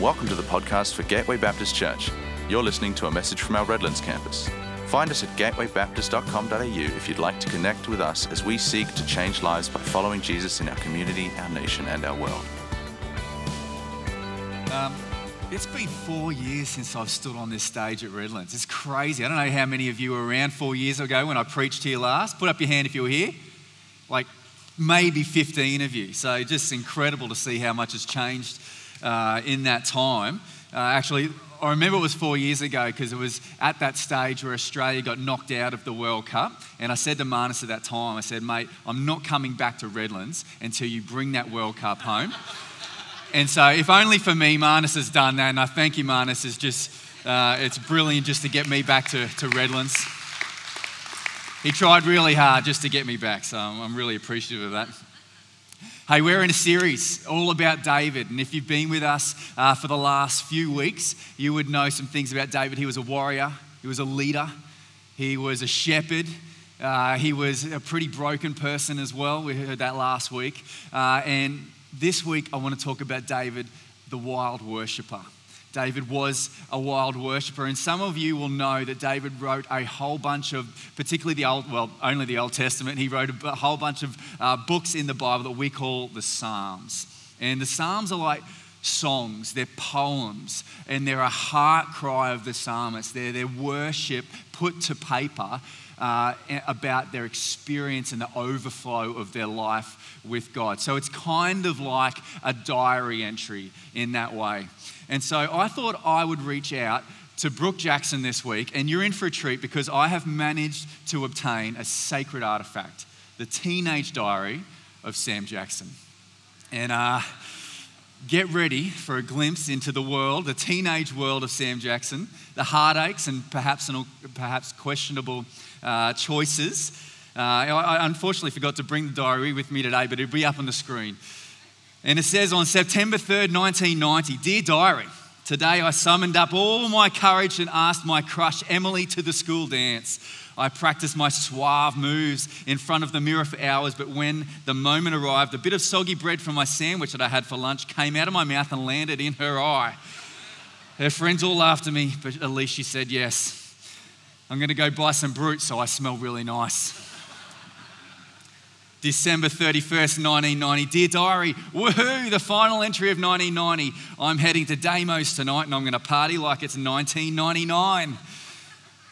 Welcome to the podcast for Gateway Baptist Church. You're listening to a message from our Redlands campus. Find us at gatewaybaptist.com.au if you'd like to connect with us as we seek to change lives by following Jesus in our community, our nation, and our world. Um, it's been four years since I've stood on this stage at Redlands. It's crazy. I don't know how many of you were around four years ago when I preached here last. Put up your hand if you were here. Like maybe 15 of you. So just incredible to see how much has changed uh, in that time. Uh, actually, I remember it was four years ago because it was at that stage where Australia got knocked out of the World Cup. And I said to Marnus at that time, I said, mate, I'm not coming back to Redlands until you bring that World Cup home. and so, if only for me, Marnus has done that. And I thank you, Marnus. It's just, uh, it's brilliant just to get me back to, to Redlands. He tried really hard just to get me back. So, I'm really appreciative of that. Hey, we're in a series all about David. And if you've been with us uh, for the last few weeks, you would know some things about David. He was a warrior, he was a leader, he was a shepherd. Uh, he was a pretty broken person as well. We heard that last week. Uh, and this week, I want to talk about David, the wild worshiper. David was a wild worshiper. And some of you will know that David wrote a whole bunch of, particularly the Old, well, only the Old Testament, he wrote a whole bunch of uh, books in the Bible that we call the Psalms. And the Psalms are like songs, they're poems, and they're a heart cry of the psalmist. They're their worship put to paper uh, about their experience and the overflow of their life with God. So it's kind of like a diary entry in that way. And so I thought I would reach out to Brooke Jackson this week, and you're in for a treat because I have managed to obtain a sacred artifact the teenage diary of Sam Jackson. And uh, get ready for a glimpse into the world, the teenage world of Sam Jackson, the heartaches and perhaps, perhaps questionable uh, choices. Uh, I unfortunately forgot to bring the diary with me today, but it'll be up on the screen. And it says on September 3rd, 1990, Dear Diary, today I summoned up all my courage and asked my crush Emily to the school dance. I practiced my suave moves in front of the mirror for hours, but when the moment arrived, a bit of soggy bread from my sandwich that I had for lunch came out of my mouth and landed in her eye. Her friends all laughed at me, but at least she said yes. I'm going to go buy some Brut so I smell really nice. December 31st, 1990. Dear Diary, woohoo, the final entry of 1990. I'm heading to Damos tonight and I'm going to party like it's 1999.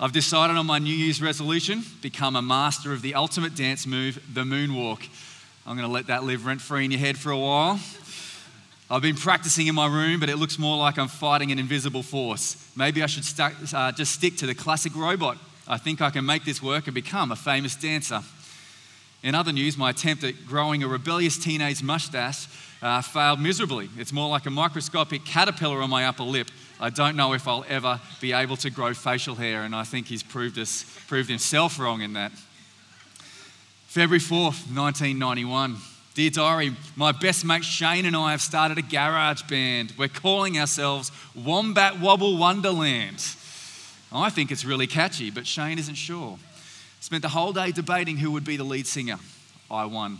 I've decided on my New Year's resolution become a master of the ultimate dance move, the moonwalk. I'm going to let that live rent free in your head for a while. I've been practicing in my room, but it looks more like I'm fighting an invisible force. Maybe I should st- uh, just stick to the classic robot. I think I can make this work and become a famous dancer. In other news, my attempt at growing a rebellious teenage mustache uh, failed miserably. It's more like a microscopic caterpillar on my upper lip. I don't know if I'll ever be able to grow facial hair, and I think he's proved, us, proved himself wrong in that. February 4th, 1991. Dear Diary, my best mate Shane and I have started a garage band. We're calling ourselves Wombat Wobble Wonderland. I think it's really catchy, but Shane isn't sure. Spent the whole day debating who would be the lead singer. I won.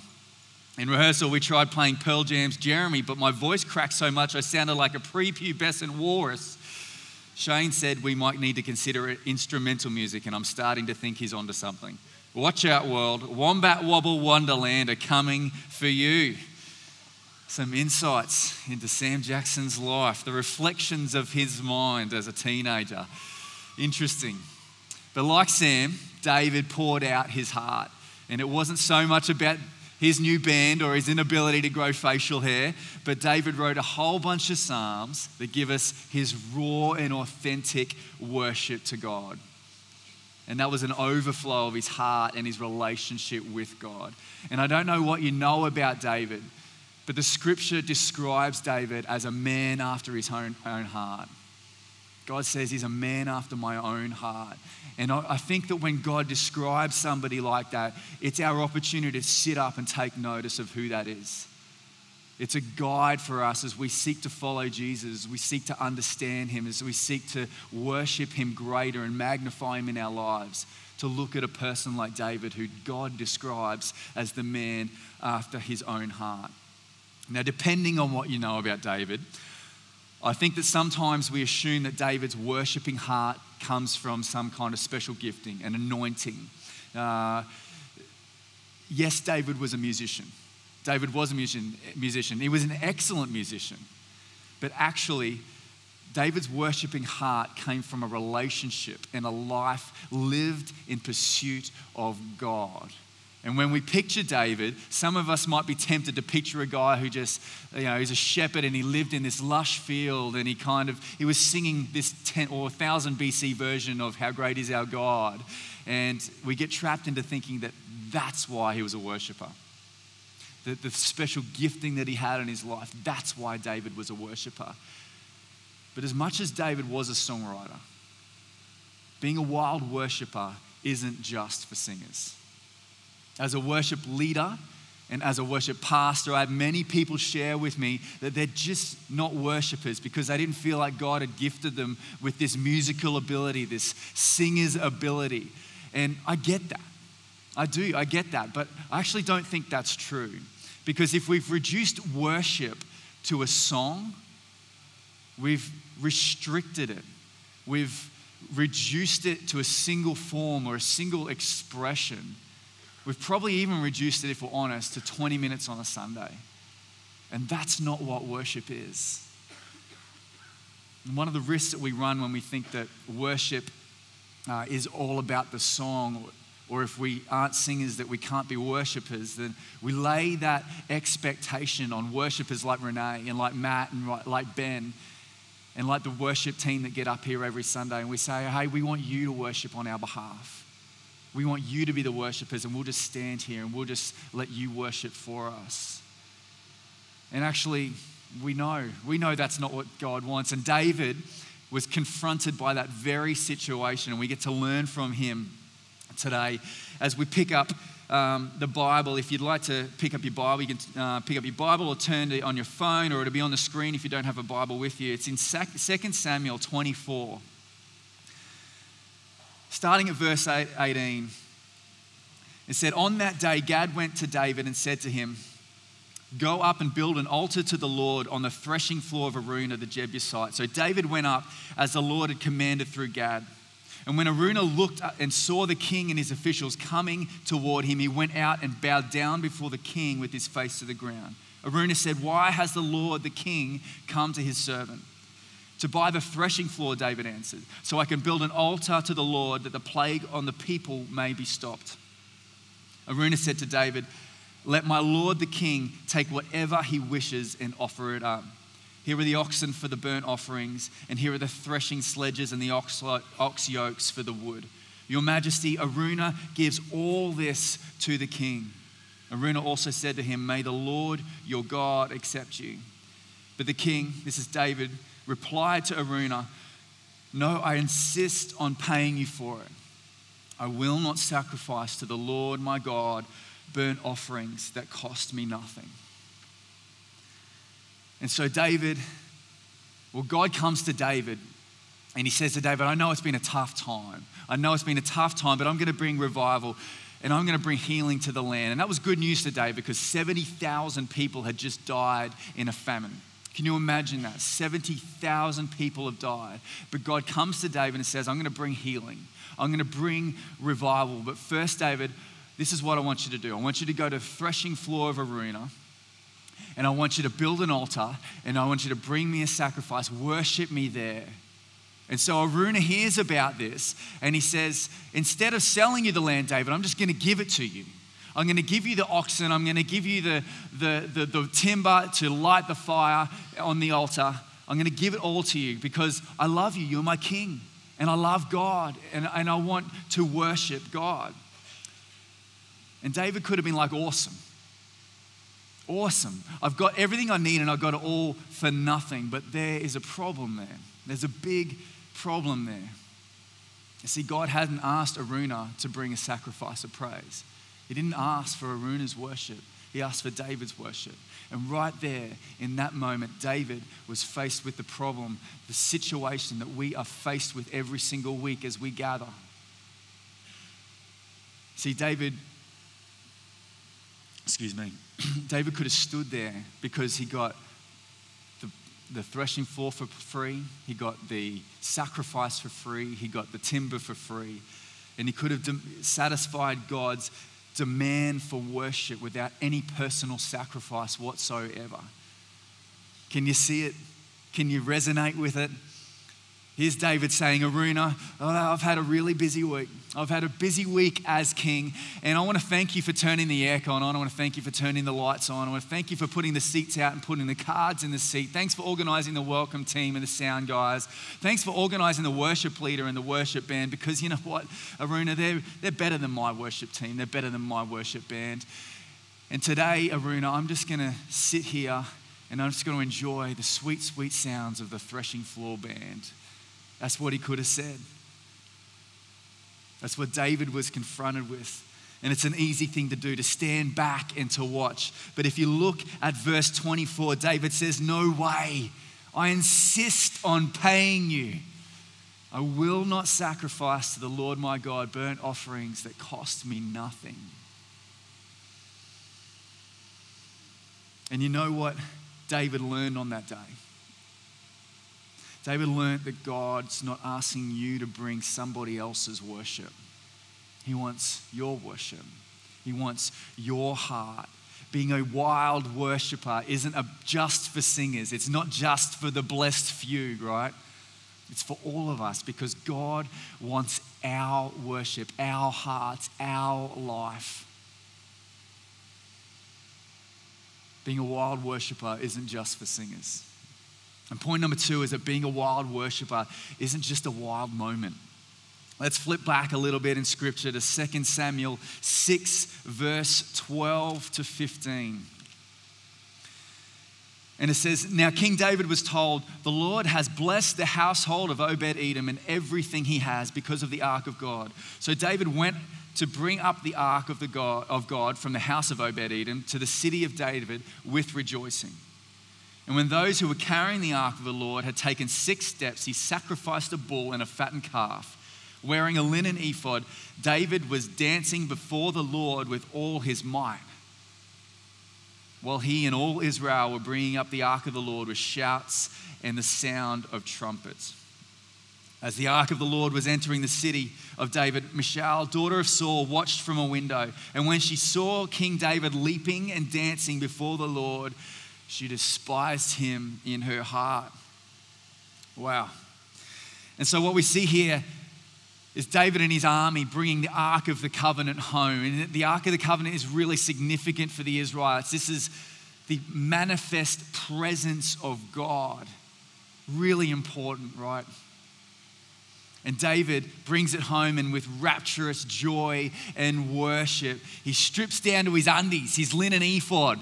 In rehearsal, we tried playing Pearl Jam's Jeremy, but my voice cracked so much I sounded like a prepubescent walrus. Shane said we might need to consider instrumental music, and I'm starting to think he's onto something. Watch out, world. Wombat Wobble Wonderland are coming for you. Some insights into Sam Jackson's life, the reflections of his mind as a teenager. Interesting. But like Sam, David poured out his heart. And it wasn't so much about his new band or his inability to grow facial hair, but David wrote a whole bunch of Psalms that give us his raw and authentic worship to God. And that was an overflow of his heart and his relationship with God. And I don't know what you know about David, but the scripture describes David as a man after his own, own heart. God says he's a man after my own heart. And I think that when God describes somebody like that, it's our opportunity to sit up and take notice of who that is. It's a guide for us as we seek to follow Jesus, we seek to understand him, as we seek to worship him greater and magnify him in our lives. To look at a person like David, who God describes as the man after his own heart. Now, depending on what you know about David, I think that sometimes we assume that David's worshipping heart comes from some kind of special gifting, an anointing. Uh, yes, David was a musician. David was a musician, musician. He was an excellent musician. But actually, David's worshiping heart came from a relationship and a life lived in pursuit of God. And when we picture David, some of us might be tempted to picture a guy who just, you know, he's a shepherd and he lived in this lush field and he kind of, he was singing this 10 or 1000 BC version of How Great Is Our God. And we get trapped into thinking that that's why he was a worshiper. The, the special gifting that he had in his life, that's why David was a worshiper. But as much as David was a songwriter, being a wild worshiper isn't just for singers. As a worship leader and as a worship pastor, I had many people share with me that they're just not worshipers because they didn't feel like God had gifted them with this musical ability, this singer's ability. And I get that. I do, I get that. But I actually don't think that's true. Because if we've reduced worship to a song, we've restricted it. We've reduced it to a single form or a single expression We've probably even reduced it, if we're honest, to 20 minutes on a Sunday. And that's not what worship is. And one of the risks that we run when we think that worship uh, is all about the song, or, or if we aren't singers, that we can't be worshippers, then we lay that expectation on worshippers like Renee and like Matt and like Ben and like the worship team that get up here every Sunday. And we say, hey, we want you to worship on our behalf. We want you to be the worshipers, and we'll just stand here and we'll just let you worship for us. And actually, we know, we know that's not what God wants. And David was confronted by that very situation, and we get to learn from him today as we pick up um, the Bible. If you'd like to pick up your Bible, you can uh, pick up your Bible or turn it on your phone, or it'll be on the screen if you don't have a Bible with you. It's in 2 Samuel 24. Starting at verse 18, it said, On that day, Gad went to David and said to him, Go up and build an altar to the Lord on the threshing floor of Araunah the Jebusite. So David went up as the Lord had commanded through Gad. And when Araunah looked and saw the king and his officials coming toward him, he went out and bowed down before the king with his face to the ground. Araunah said, Why has the Lord the king come to his servant? To buy the threshing floor, David answered, so I can build an altar to the Lord that the plague on the people may be stopped. Araunah said to David, Let my Lord the king take whatever he wishes and offer it up. Here are the oxen for the burnt offerings, and here are the threshing sledges and the ox, ox yokes for the wood. Your Majesty, Araunah gives all this to the king. Araunah also said to him, May the Lord your God accept you. But the king, this is David, replied to Araunah, No, I insist on paying you for it. I will not sacrifice to the Lord my God burnt offerings that cost me nothing. And so, David, well, God comes to David and he says to David, I know it's been a tough time. I know it's been a tough time, but I'm going to bring revival and I'm going to bring healing to the land. And that was good news to David because 70,000 people had just died in a famine. Can you imagine that? 70,000 people have died. But God comes to David and says, I'm going to bring healing. I'm going to bring revival. But first, David, this is what I want you to do. I want you to go to the threshing floor of Araunah, and I want you to build an altar, and I want you to bring me a sacrifice. Worship me there. And so Araunah hears about this, and he says, Instead of selling you the land, David, I'm just going to give it to you. I'm going to give you the oxen. I'm going to give you the, the, the, the timber to light the fire on the altar. I'm going to give it all to you because I love you. You're my king. And I love God. And, and I want to worship God. And David could have been like, awesome. Awesome. I've got everything I need and I've got it all for nothing. But there is a problem there. There's a big problem there. You see, God hadn't asked Araunah to bring a sacrifice of praise. He didn't ask for Araunah's worship, he asked for David's worship. And right there, in that moment, David was faced with the problem, the situation that we are faced with every single week as we gather. See, David, excuse me, David could have stood there because he got the the threshing floor for free, he got the sacrifice for free, he got the timber for free, and he could have satisfied God's demand for worship without any personal sacrifice whatsoever. Can you see it? Can you resonate with it? Here's David saying, Araunah, oh, I've had a really busy week. I've had a busy week as king, and I want to thank you for turning the aircon on. I want to thank you for turning the lights on. I want to thank you for putting the seats out and putting the cards in the seat. Thanks for organizing the welcome team and the sound guys. Thanks for organizing the worship leader and the worship band because you know what, Araunah, they're, they're better than my worship team. They're better than my worship band. And today, Araunah, I'm just going to sit here and I'm just going to enjoy the sweet, sweet sounds of the threshing floor band. That's what he could have said. That's what David was confronted with. And it's an easy thing to do to stand back and to watch. But if you look at verse 24, David says, No way. I insist on paying you. I will not sacrifice to the Lord my God burnt offerings that cost me nothing. And you know what David learned on that day? David learned that God's not asking you to bring somebody else's worship. He wants your worship. He wants your heart. Being a wild worshiper isn't a, just for singers, it's not just for the blessed few, right? It's for all of us because God wants our worship, our hearts, our life. Being a wild worshiper isn't just for singers. And point number two is that being a wild worshiper isn't just a wild moment. Let's flip back a little bit in scripture to 2 Samuel 6, verse 12 to 15. And it says, Now King David was told, The Lord has blessed the household of Obed Edom and everything he has because of the ark of God. So David went to bring up the ark of, the God, of God from the house of Obed Edom to the city of David with rejoicing. And when those who were carrying the ark of the Lord had taken six steps, he sacrificed a bull and a fattened calf. Wearing a linen ephod, David was dancing before the Lord with all his might. While he and all Israel were bringing up the ark of the Lord with shouts and the sound of trumpets. As the ark of the Lord was entering the city of David, Michal, daughter of Saul, watched from a window. And when she saw King David leaping and dancing before the Lord, she despised him in her heart. Wow. And so, what we see here is David and his army bringing the Ark of the Covenant home. And the Ark of the Covenant is really significant for the Israelites. This is the manifest presence of God. Really important, right? And David brings it home and with rapturous joy and worship, he strips down to his undies, his linen ephod,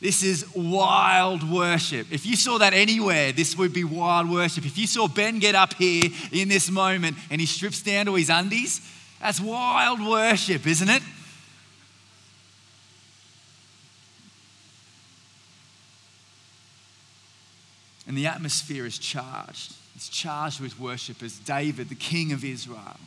this is wild worship. If you saw that anywhere, this would be wild worship. If you saw Ben get up here in this moment and he strips down to his undies, that's wild worship, isn't it? And the atmosphere is charged. It's charged with worship as David, the king of Israel,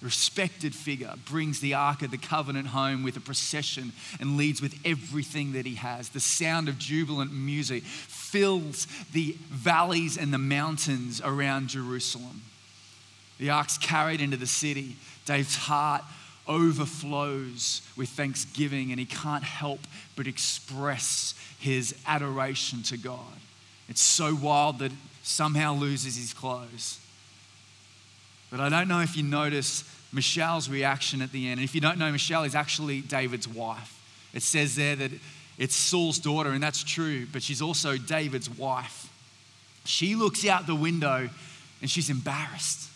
respected figure, brings the Ark of the Covenant home with a procession and leads with everything that he has. The sound of jubilant music fills the valleys and the mountains around Jerusalem. The Ark's carried into the city. Dave's heart overflows with thanksgiving and he can't help but express his adoration to God. It's so wild that somehow loses his clothes. But I don't know if you notice Michelle's reaction at the end. And if you don't know, Michelle is actually David's wife. It says there that it's Saul's daughter, and that's true, but she's also David's wife. She looks out the window and she's embarrassed.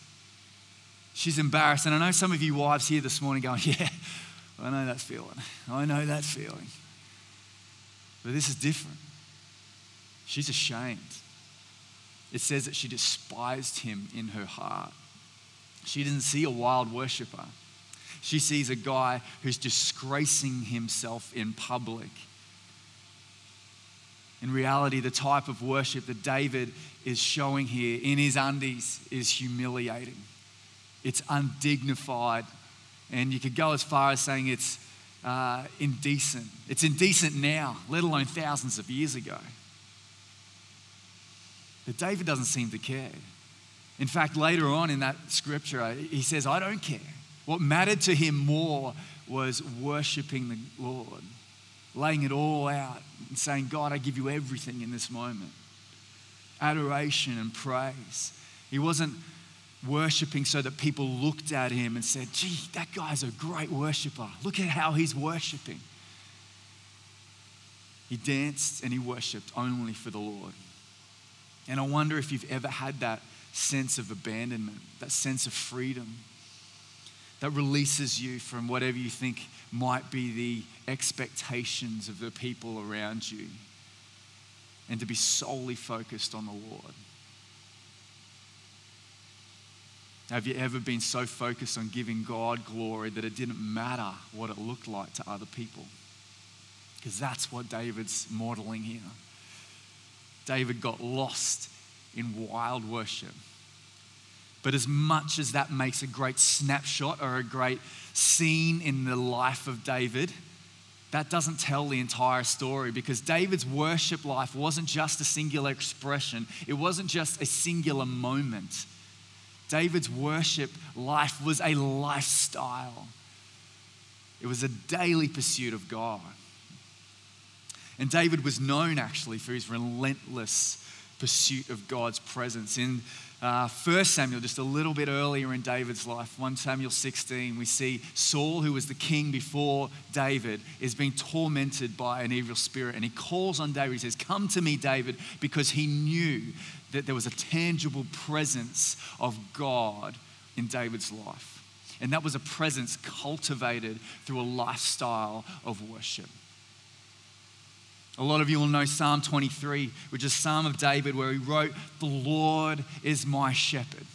She's embarrassed. And I know some of you wives here this morning going, Yeah, I know that feeling. I know that feeling. But this is different. She's ashamed. It says that she despised him in her heart. She didn't see a wild worshiper. She sees a guy who's disgracing himself in public. In reality, the type of worship that David is showing here in his undies is humiliating. It's undignified. And you could go as far as saying it's uh, indecent. It's indecent now, let alone thousands of years ago. But David doesn't seem to care. In fact, later on in that scripture, he says, I don't care. What mattered to him more was worshiping the Lord, laying it all out and saying, God, I give you everything in this moment. Adoration and praise. He wasn't worshiping so that people looked at him and said, gee, that guy's a great worshiper. Look at how he's worshiping. He danced and he worshiped only for the Lord. And I wonder if you've ever had that sense of abandonment, that sense of freedom that releases you from whatever you think might be the expectations of the people around you and to be solely focused on the Lord. Have you ever been so focused on giving God glory that it didn't matter what it looked like to other people? Because that's what David's modeling here. David got lost in wild worship. But as much as that makes a great snapshot or a great scene in the life of David, that doesn't tell the entire story because David's worship life wasn't just a singular expression, it wasn't just a singular moment. David's worship life was a lifestyle, it was a daily pursuit of God. And David was known actually for his relentless pursuit of God's presence. In uh, 1 Samuel, just a little bit earlier in David's life, 1 Samuel 16, we see Saul, who was the king before David, is being tormented by an evil spirit. And he calls on David. He says, Come to me, David, because he knew that there was a tangible presence of God in David's life. And that was a presence cultivated through a lifestyle of worship. A lot of you will know Psalm 23, which is Psalm of David, where he wrote, The Lord is my shepherd.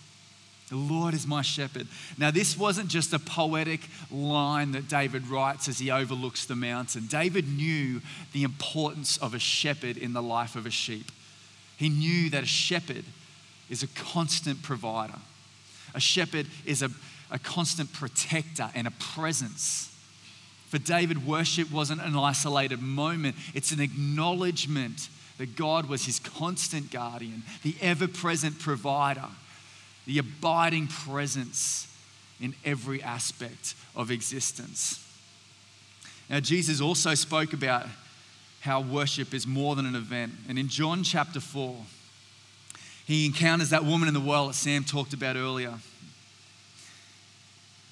The Lord is my shepherd. Now, this wasn't just a poetic line that David writes as he overlooks the mountain. David knew the importance of a shepherd in the life of a sheep. He knew that a shepherd is a constant provider, a shepherd is a, a constant protector and a presence. For David, worship wasn't an isolated moment, it's an acknowledgement that God was his constant guardian, the ever present provider, the abiding presence in every aspect of existence. Now, Jesus also spoke about how worship is more than an event. And in John chapter 4, he encounters that woman in the well that Sam talked about earlier.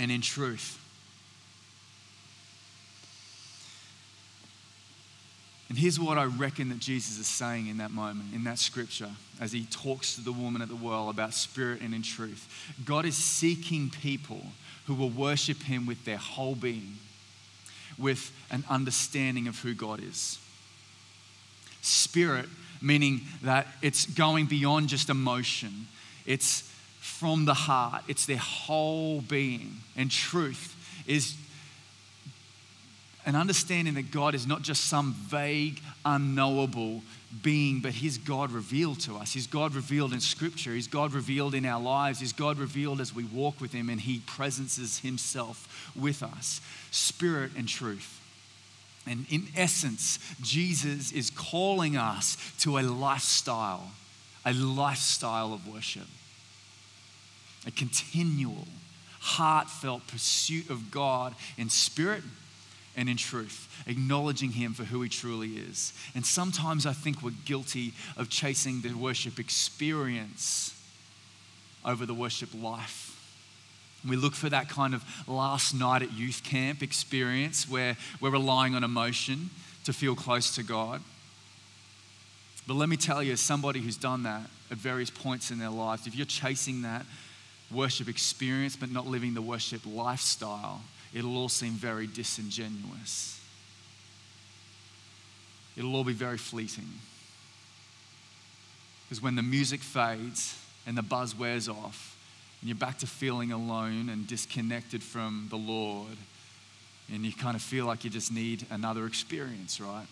and in truth. And here's what I reckon that Jesus is saying in that moment, in that scripture, as he talks to the woman at the well about spirit and in truth. God is seeking people who will worship him with their whole being, with an understanding of who God is. Spirit, meaning that it's going beyond just emotion, it's from the heart, it's their whole being. And truth is an understanding that God is not just some vague, unknowable being, but He's God revealed to us. He's God revealed in Scripture. He's God revealed in our lives. He's God revealed as we walk with Him and He presences Himself with us. Spirit and truth. And in essence, Jesus is calling us to a lifestyle, a lifestyle of worship a continual, heartfelt pursuit of God in spirit and in truth, acknowledging Him for who He truly is. And sometimes I think we're guilty of chasing the worship experience over the worship life. We look for that kind of last night at youth camp experience where we're relying on emotion to feel close to God. But let me tell you, as somebody who's done that at various points in their lives, if you're chasing that, worship experience but not living the worship lifestyle, it'll all seem very disingenuous. It'll all be very fleeting. Because when the music fades and the buzz wears off, and you're back to feeling alone and disconnected from the Lord, and you kind of feel like you just need another experience, right?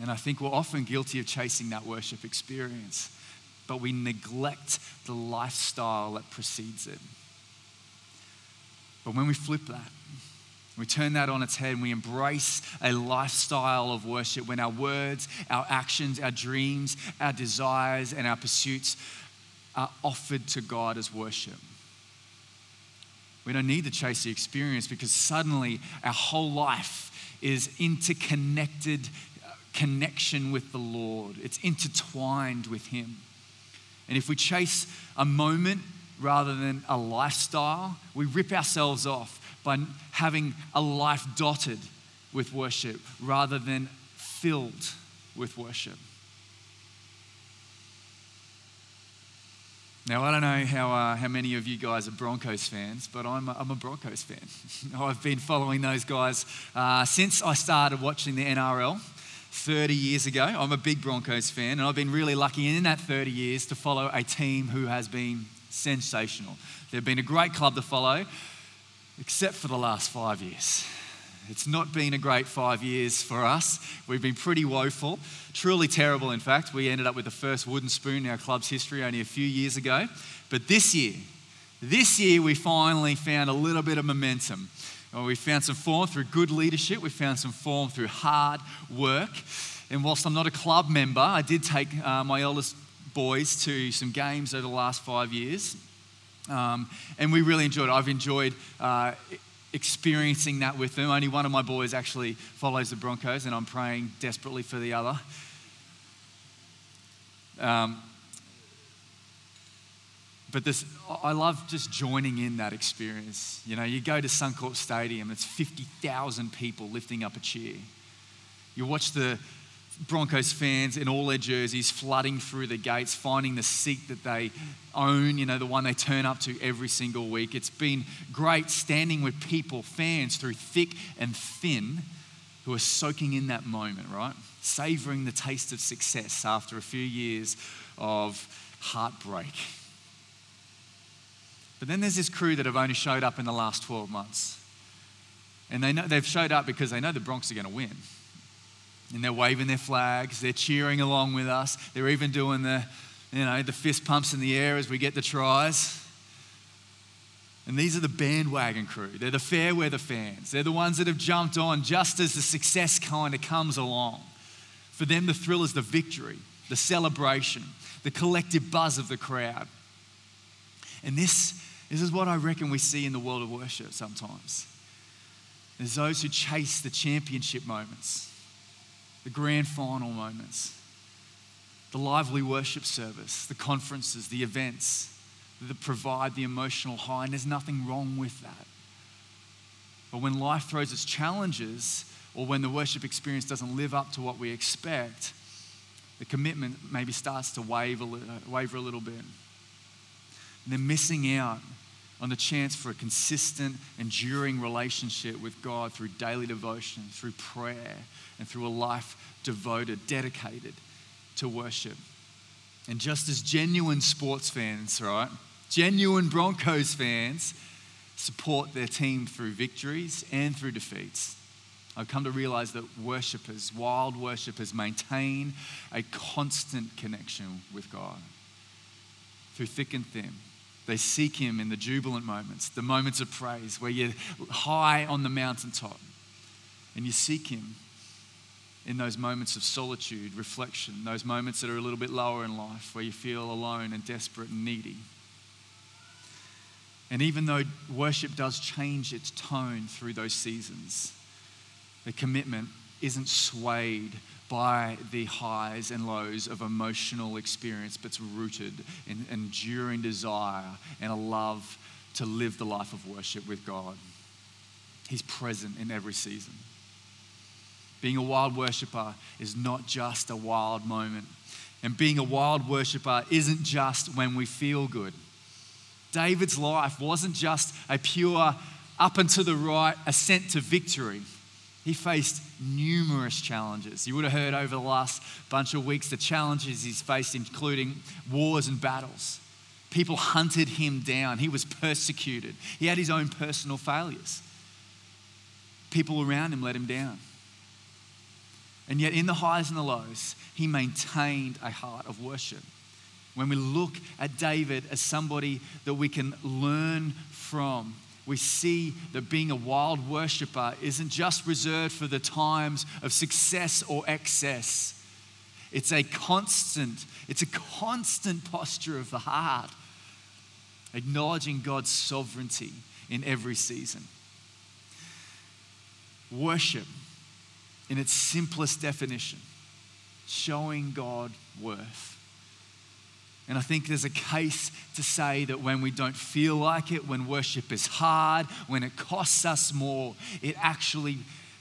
And I think we're often guilty of chasing that worship experience, but we neglect the lifestyle that precedes it. But when we flip that, we turn that on its head and we embrace a lifestyle of worship when our words, our actions, our dreams, our desires, and our pursuits are offered to God as worship. We don't need to chase the experience because suddenly our whole life is interconnected uh, connection with the Lord. It's intertwined with Him. And if we chase a moment rather than a lifestyle, we rip ourselves off by having a life dotted with worship rather than filled with worship. Now, I don't know how, uh, how many of you guys are Broncos fans, but I'm a, I'm a Broncos fan. I've been following those guys uh, since I started watching the NRL 30 years ago. I'm a big Broncos fan, and I've been really lucky in that 30 years to follow a team who has been sensational. They've been a great club to follow, except for the last five years. It's not been a great five years for us. We've been pretty woeful, truly terrible, in fact. We ended up with the first wooden spoon in our club's history only a few years ago. But this year, this year we finally found a little bit of momentum. We found some form through good leadership, we found some form through hard work. And whilst I'm not a club member, I did take uh, my eldest boys to some games over the last five years. Um, and we really enjoyed it. I've enjoyed uh, experiencing that with them. Only one of my boys actually follows the Broncos, and I'm praying desperately for the other. Um, but this, I love just joining in that experience. You know, you go to Suncorp Stadium, it's 50,000 people lifting up a cheer. You watch the Broncos fans in all their jerseys flooding through the gates, finding the seat that they own, you know, the one they turn up to every single week. It's been great standing with people, fans through thick and thin, who are soaking in that moment, right? Savoring the taste of success after a few years of heartbreak. But then there's this crew that have only showed up in the last 12 months. And they know, they've showed up because they know the Broncs are going to win and they're waving their flags, they're cheering along with us, they're even doing the, you know, the fist pumps in the air as we get the tries. And these are the bandwagon crew. They're the fair weather fans. They're the ones that have jumped on just as the success kind of comes along. For them, the thrill is the victory, the celebration, the collective buzz of the crowd. And this, this is what I reckon we see in the world of worship sometimes. There's those who chase the championship moments the grand final moments, the lively worship service, the conferences, the events that provide the emotional high, and there's nothing wrong with that. But when life throws its challenges, or when the worship experience doesn't live up to what we expect, the commitment maybe starts to waver, a little bit. And they're missing out on the chance for a consistent, enduring relationship with God through daily devotion, through prayer, and through a life devoted, dedicated to worship. And just as genuine sports fans, right? Genuine Broncos fans support their team through victories and through defeats. I've come to realize that worshippers, wild worshippers, maintain a constant connection with God through thick and thin. They seek Him in the jubilant moments, the moments of praise where you're high on the mountaintop and you seek Him in those moments of solitude, reflection, those moments that are a little bit lower in life where you feel alone and desperate and needy. And even though worship does change its tone through those seasons, the commitment isn't swayed by the highs and lows of emotional experience, but it's rooted in enduring desire and a love to live the life of worship with God. He's present in every season. Being a wild worshiper is not just a wild moment. And being a wild worshiper isn't just when we feel good. David's life wasn't just a pure up and to the right ascent to victory. He faced numerous challenges. You would have heard over the last bunch of weeks the challenges he's faced, including wars and battles. People hunted him down. He was persecuted. He had his own personal failures. People around him let him down. And yet, in the highs and the lows, he maintained a heart of worship. When we look at David as somebody that we can learn from, we see that being a wild worshiper isn't just reserved for the times of success or excess. It's a constant, it's a constant posture of the heart, acknowledging God's sovereignty in every season. Worship, in its simplest definition, showing God worth. And I think there's a case to say that when we don't feel like it, when worship is hard, when it costs us more, it actually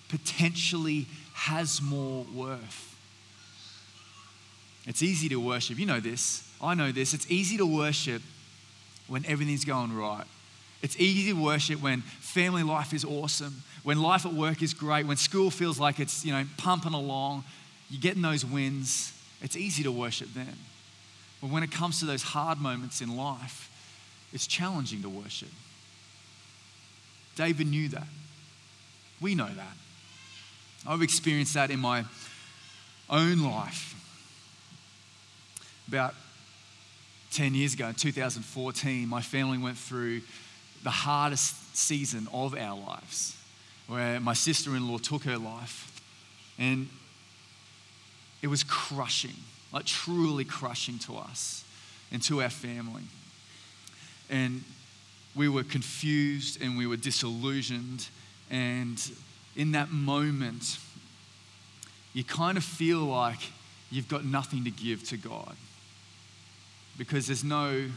potentially has more worth. It's easy to worship. You know this. I know this. It's easy to worship when everything's going right. It's easy to worship when family life is awesome, when life at work is great, when school feels like it's, you know, pumping along, you're getting those wins. It's easy to worship then. But when it comes to those hard moments in life, it's challenging to worship. David knew that. We know that. I've experienced that in my own life. About 10 years ago, in 2014, my family went through the hardest season of our lives, where my sister in law took her life. And it was crushing like truly crushing to us and to our family. And we were confused and we were disillusioned. And in that moment, you kind of feel like you've got nothing to give to God because there's no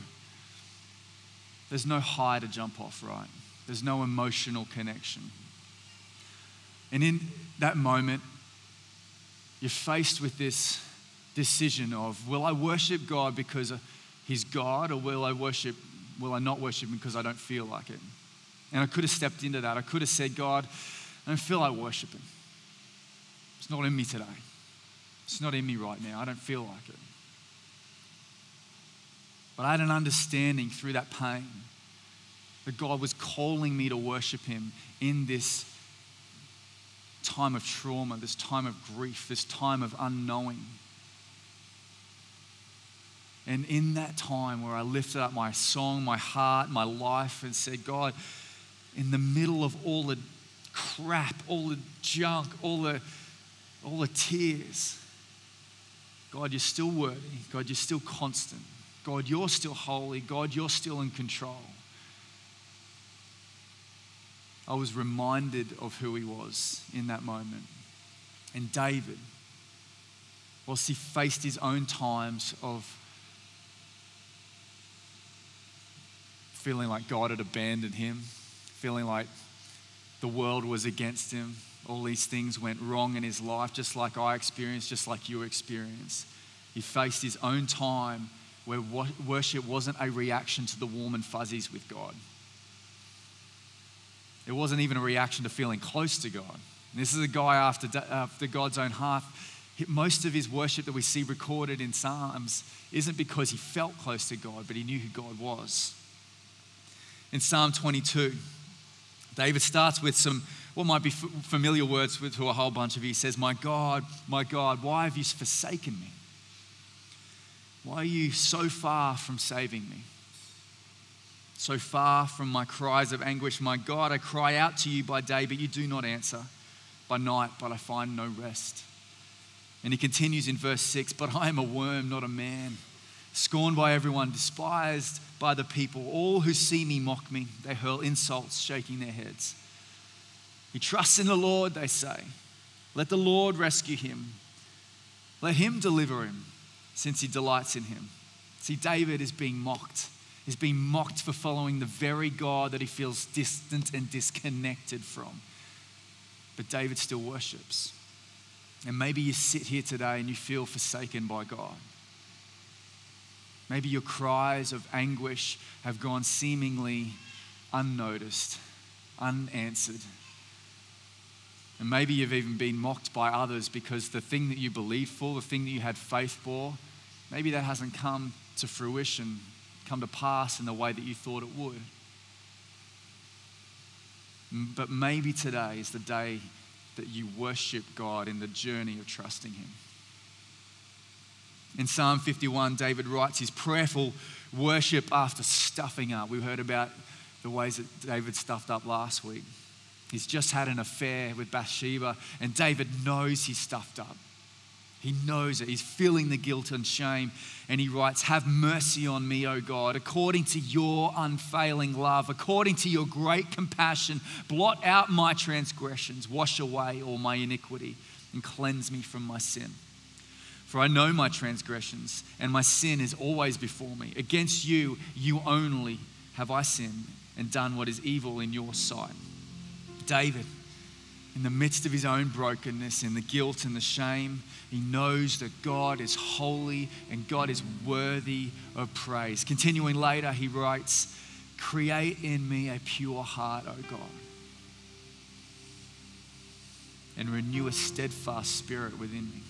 there's no high to jump off right there's no emotional connection and in that moment you're faced with this decision of will I worship God because He's God, or will I worship, will I not worship Him because I don't feel like it? And I could have stepped into that. I could have said, God, I don't feel like worshiping. It's not in me today. It's not in me right now. I don't feel like it. But I had an understanding through that pain that God was calling me to worship Him in this time of trauma, this time of grief, this time of unknowing. And in that time where I lifted up my song, my heart, my life, and said, God, in the middle of all the crap, all the junk, all the, all the tears, God, you're still worthy. God, you're still constant. God, you're still holy. God, you're still in control. I was reminded of who he was in that moment. And David, whilst he faced his own times of feeling like God had abandoned him, feeling like the world was against him. All these things went wrong in his life, just like I experienced, just like you experienced. He faced his own time where worship wasn't a reaction to the warm and fuzzies with God. It wasn't even a reaction to feeling close to God. And this is a guy after, after God's own heart. Most of his worship that we see recorded in Psalms isn't because he felt close to God, but he knew who God was in Psalm 22. David starts with some, what might be familiar words to a whole bunch of you. He says, My God, my God, why have you forsaken me? Why are you so far from saving me? So far from my cries of anguish. My God, I cry out to you by day, but you do not answer. By night, but I find no rest. And he continues in verse 6 But I am a worm, not a man scorned by everyone, despised by the people. All who see me mock me. They hurl insults, shaking their heads. He trusts in the Lord, they say. Let the Lord rescue him. Let him deliver him, since he delights in him. See, David is being mocked. He's being mocked for following the very God that he feels distant and disconnected from. But David still worships. And maybe you sit here today and you feel forsaken by God. Maybe your cries of anguish have gone seemingly unnoticed, unanswered. And maybe you've even been mocked by others because the thing that you believed for, the thing that you had faith for, maybe that hasn't come to fruition, come to pass in the way that you thought it would. But maybe today is the day that you worship God in the journey of trusting Him. In Psalm 51, David writes his prayerful worship after stuffing up. We heard about the ways that David stuffed up last week. He's just had an affair with Bathsheba, and David knows he's stuffed up. He knows it. He's feeling the guilt and shame. And he writes, Have mercy on me, O God, according to your unfailing love, according to your great compassion. Blot out my transgressions, wash away all my iniquity, and cleanse me from my sin. For I know my transgressions, and my sin is always before me. Against you, you only have I sinned and done what is evil in your sight. David, in the midst of his own brokenness and the guilt and the shame, he knows that God is holy and God is worthy of praise. Continuing later, he writes, Create in me a pure heart, O God, and renew a steadfast spirit within me.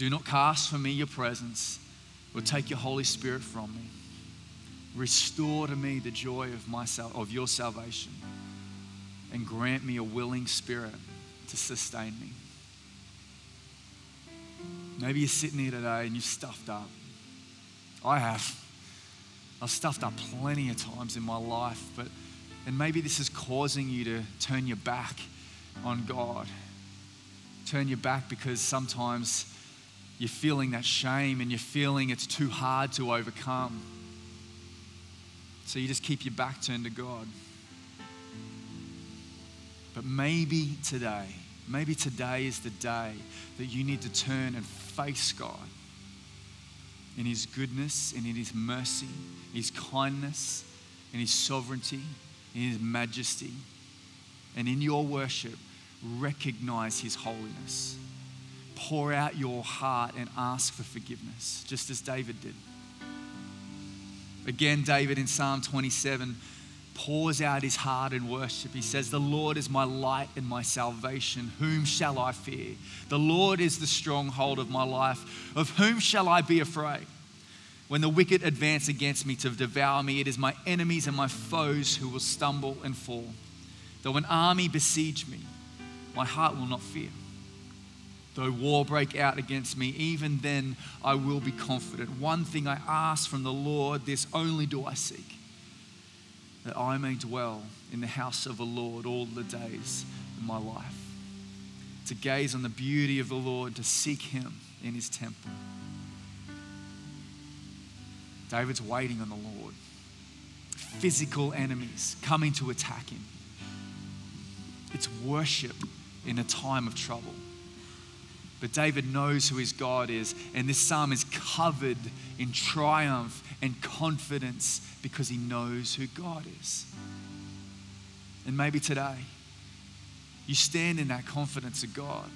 Do not cast from me your presence or take your Holy Spirit from me. Restore to me the joy of, my, of your salvation and grant me a willing spirit to sustain me. Maybe you're sitting here today and you're stuffed up. I have. I've stuffed up plenty of times in my life, but and maybe this is causing you to turn your back on God. Turn your back because sometimes you're feeling that shame and you're feeling it's too hard to overcome. So you just keep your back turned to God. But maybe today, maybe today is the day that you need to turn and face God in His goodness and in His mercy, His kindness, in His sovereignty, in His majesty. And in your worship, recognize His holiness. Pour out your heart and ask for forgiveness, just as David did. Again, David in Psalm 27 pours out his heart in worship. He says, The Lord is my light and my salvation. Whom shall I fear? The Lord is the stronghold of my life. Of whom shall I be afraid? When the wicked advance against me to devour me, it is my enemies and my foes who will stumble and fall. Though an army besiege me, my heart will not fear. Though war break out against me, even then I will be confident. One thing I ask from the Lord, this only do I seek that I may dwell in the house of the Lord all the days of my life. To gaze on the beauty of the Lord, to seek Him in His temple. David's waiting on the Lord. Physical enemies coming to attack him. It's worship in a time of trouble. But David knows who his God is, and this psalm is covered in triumph and confidence because he knows who God is. And maybe today, you stand in that confidence of God.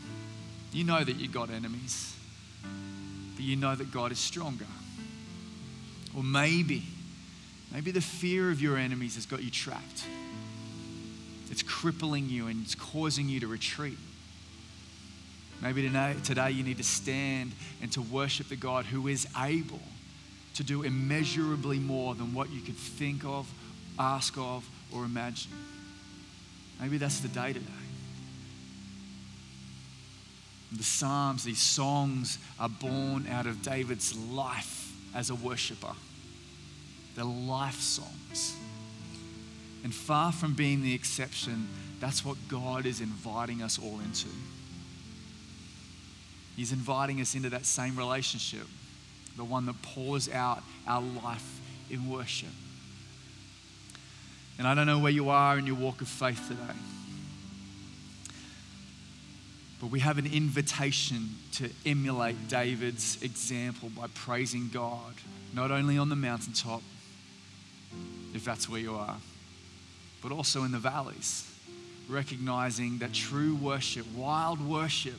You know that you've got enemies, but you know that God is stronger. Or maybe, maybe the fear of your enemies has got you trapped. It's crippling you and it's causing you to retreat. Maybe today, you need to stand and to worship the God who is able to do immeasurably more than what you could think of, ask of, or imagine. Maybe that's the day today. The Psalms, these songs, are born out of David's life as a worshiper. They're life songs. And far from being the exception, that's what God is inviting us all into. He's inviting us into that same relationship, the one that pours out our life in worship. And I don't know where you are in your walk of faith today, but we have an invitation to emulate David's example by praising God, not only on the mountaintop, if that's where you are, but also in the valleys, recognizing that true worship, wild worship,